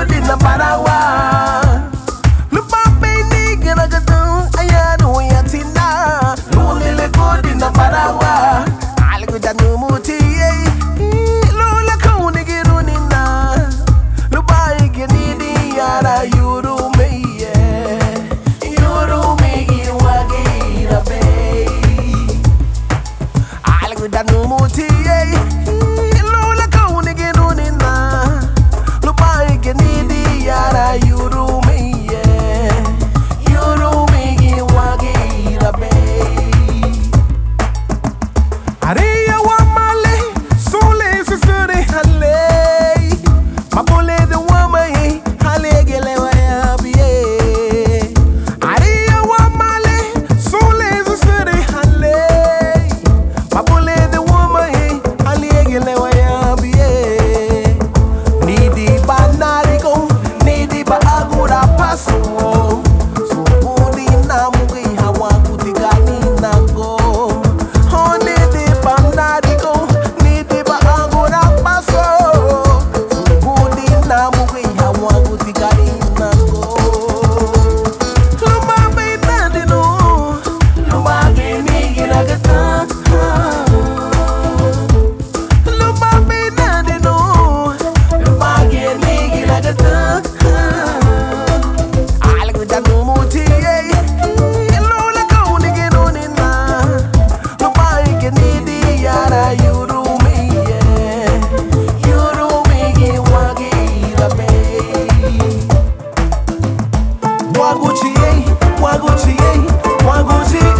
Tá good. Waguti, hein? Waguti, hein? Waguti,